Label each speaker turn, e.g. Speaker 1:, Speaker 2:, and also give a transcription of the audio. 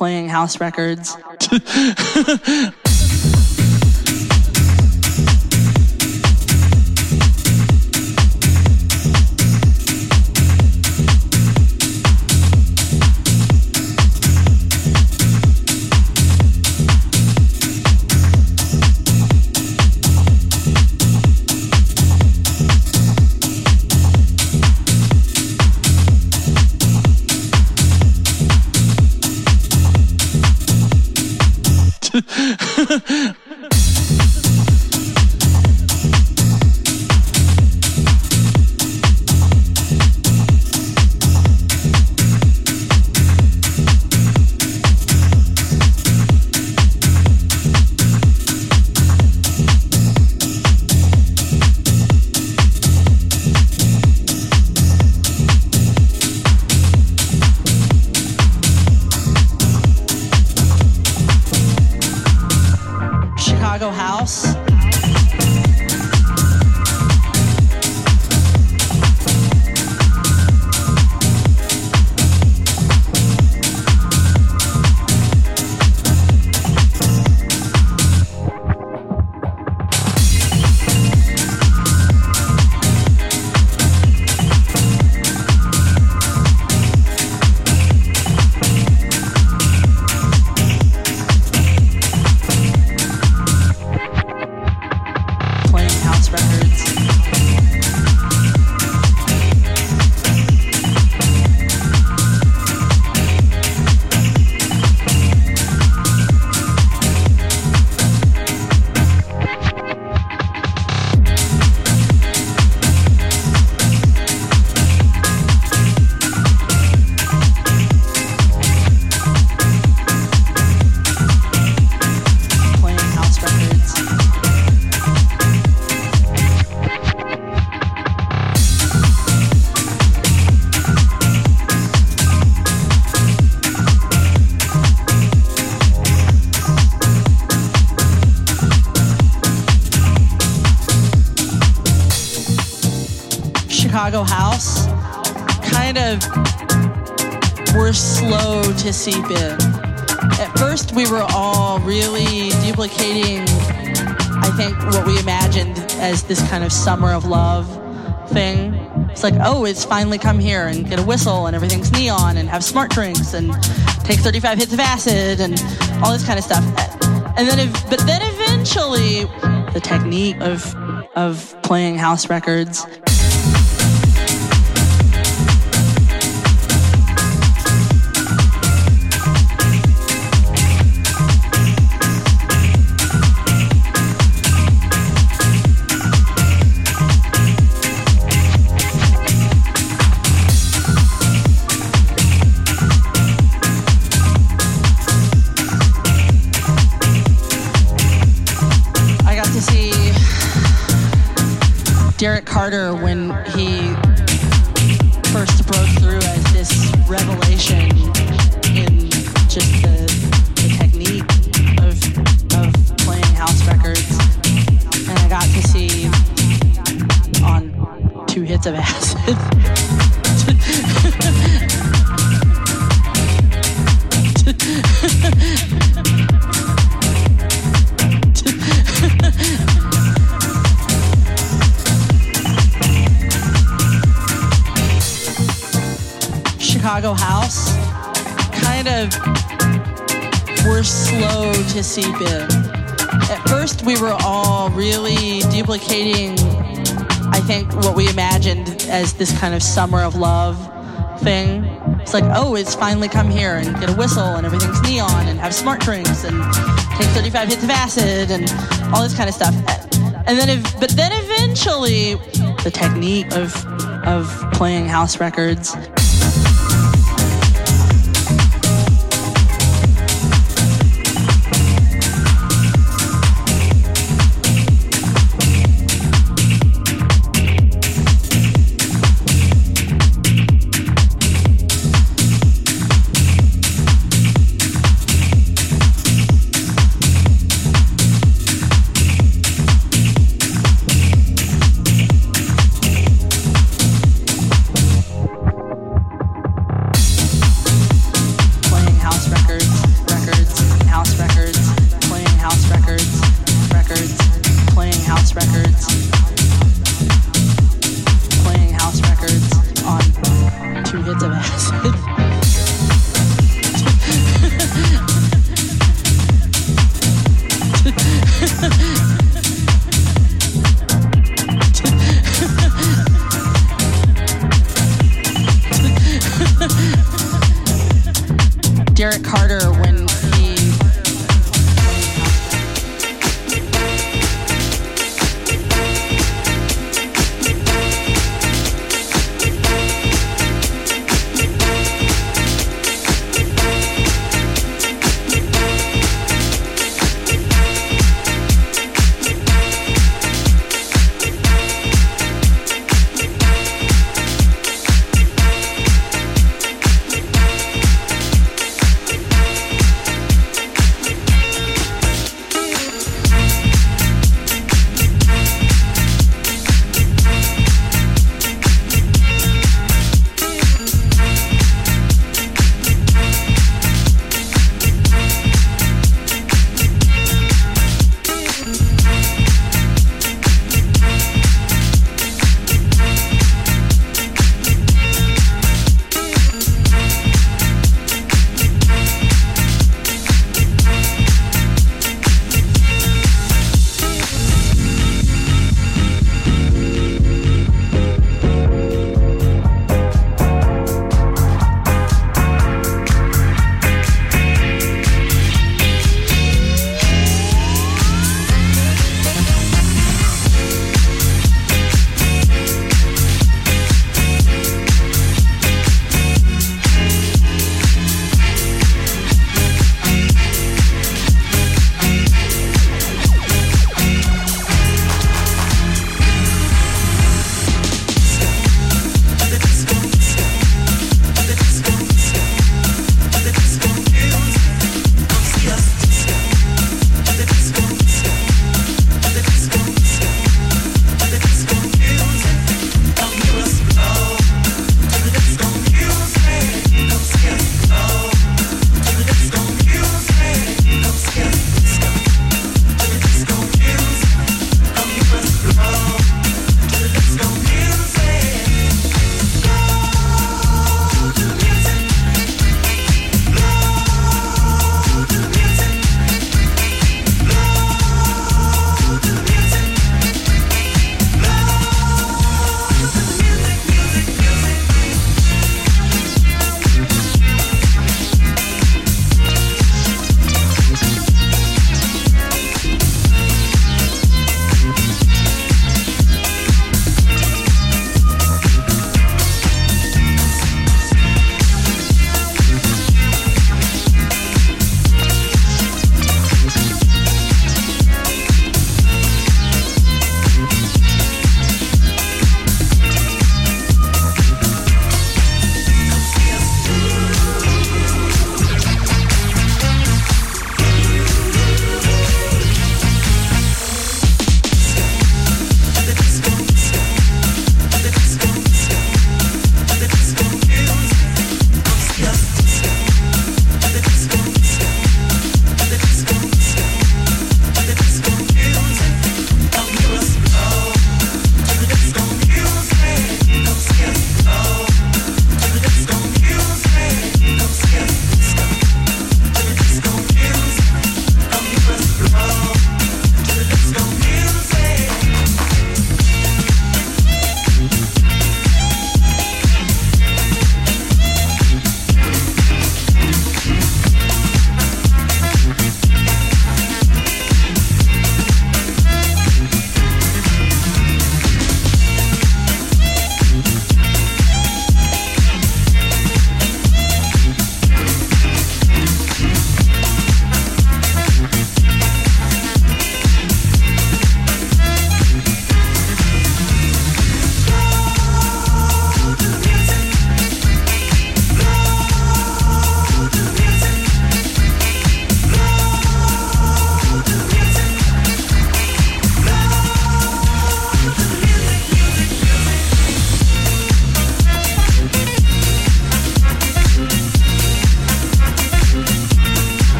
Speaker 1: Playing house records. to seep in. At first, we were all really duplicating, I think, what we imagined as this kind of summer of love thing. It's like, oh, it's finally come here and get a whistle and everything's neon and have smart drinks and take 35 hits of acid and all this kind of stuff. And then, if, but then eventually, the technique of of playing house records Derrick Carter when he first broke through as this revelation in just the, the technique of, of playing house records. And I got to see on two hits of acid. To in. At first, we were all really duplicating, I think, what we imagined as this kind of summer of love thing. It's like, oh, it's finally come here and get a whistle and everything's neon and have smart drinks and take 35 hits of acid and all this kind of stuff. And then, if, but then eventually, the technique of of playing house records